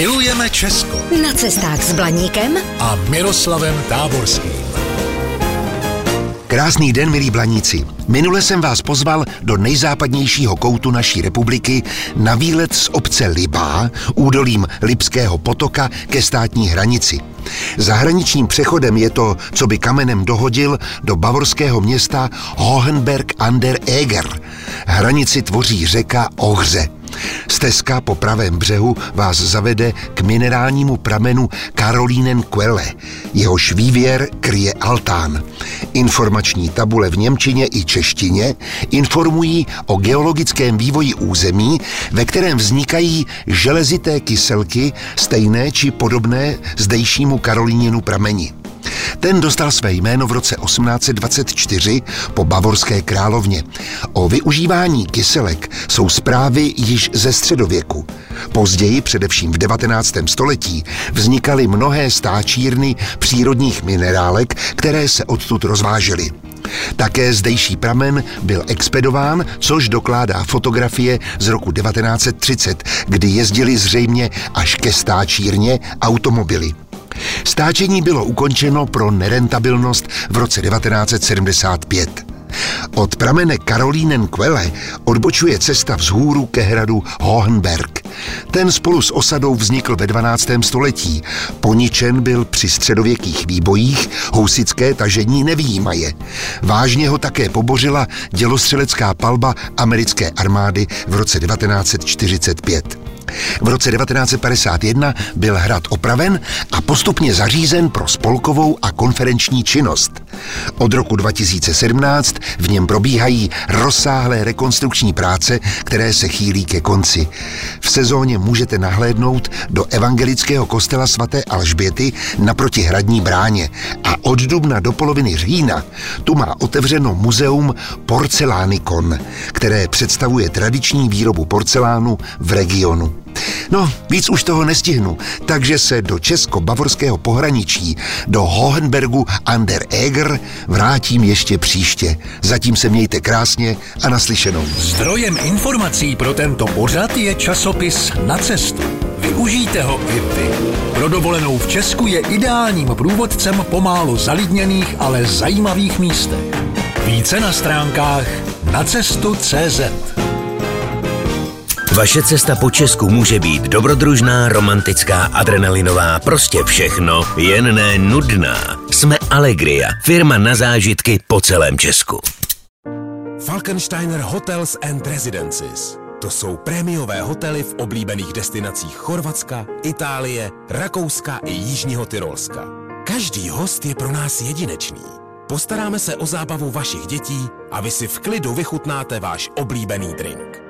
Milujeme Česko Na cestách s Blaníkem a Miroslavem Táborským. Krásný den, milí blaníci. Minule jsem vás pozval do nejzápadnějšího koutu naší republiky na výlet z obce Libá, údolím Lipského potoka ke státní hranici. Zahraničním přechodem je to, co by kamenem dohodil do bavorského města Hohenberg an der Eger. Hranici tvoří řeka Ohře. Stezka po pravém břehu vás zavede k minerálnímu pramenu Karolínen Quelle. Jehož vývěr kryje altán. Informační tabule v Němčině i češtině informují o geologickém vývoji území, ve kterém vznikají železité kyselky stejné či podobné zdejšímu Karolíněnu prameni. Ten dostal své jméno v roce 1824 po bavorské královně. O využívání kyselek jsou zprávy již ze středověku. Později, především v 19. století, vznikaly mnohé stáčírny přírodních minerálek, které se odtud rozvážely. Také zdejší pramen byl expedován, což dokládá fotografie z roku 1930, kdy jezdili zřejmě až ke stáčírně automobily. Stáčení bylo ukončeno pro nerentabilnost v roce 1975. Od pramene Karolínen Quelle odbočuje cesta vzhůru ke hradu Hohenberg. Ten spolu s osadou vznikl ve 12. století. Poničen byl při středověkých výbojích, housické tažení nevýjímaje. Vážně ho také pobořila dělostřelecká palba americké armády v roce 1945. V roce 1951 byl hrad opraven a postupně zařízen pro spolkovou a konferenční činnost. Od roku 2017 v něm probíhají rozsáhlé rekonstrukční práce, které se chýlí ke konci. V sezóně můžete nahlédnout do evangelického kostela svaté Alžběty naproti hradní bráně a od dubna do poloviny října tu má otevřeno muzeum Porcelánikon, které představuje tradiční výrobu porcelánu v regionu. No, víc už toho nestihnu, takže se do česko-bavorského pohraničí, do Hohenbergu an der Eger vrátím ještě příště. Zatím se mějte krásně a naslyšenou. Zdrojem informací pro tento pořad je časopis Na cestu. Využijte ho i vy. Pro dovolenou v Česku je ideálním průvodcem pomálu zalidněných, ale zajímavých místech. Více na stránkách nacestu.cz Vaše cesta po Česku může být dobrodružná, romantická, adrenalinová, prostě všechno, jen ne nudná. Jsme Allegria, firma na zážitky po celém Česku. Falkensteiner Hotels and Residences. To jsou prémiové hotely v oblíbených destinacích Chorvatska, Itálie, Rakouska i Jižního Tyrolska. Každý host je pro nás jedinečný. Postaráme se o zábavu vašich dětí a vy si v klidu vychutnáte váš oblíbený drink.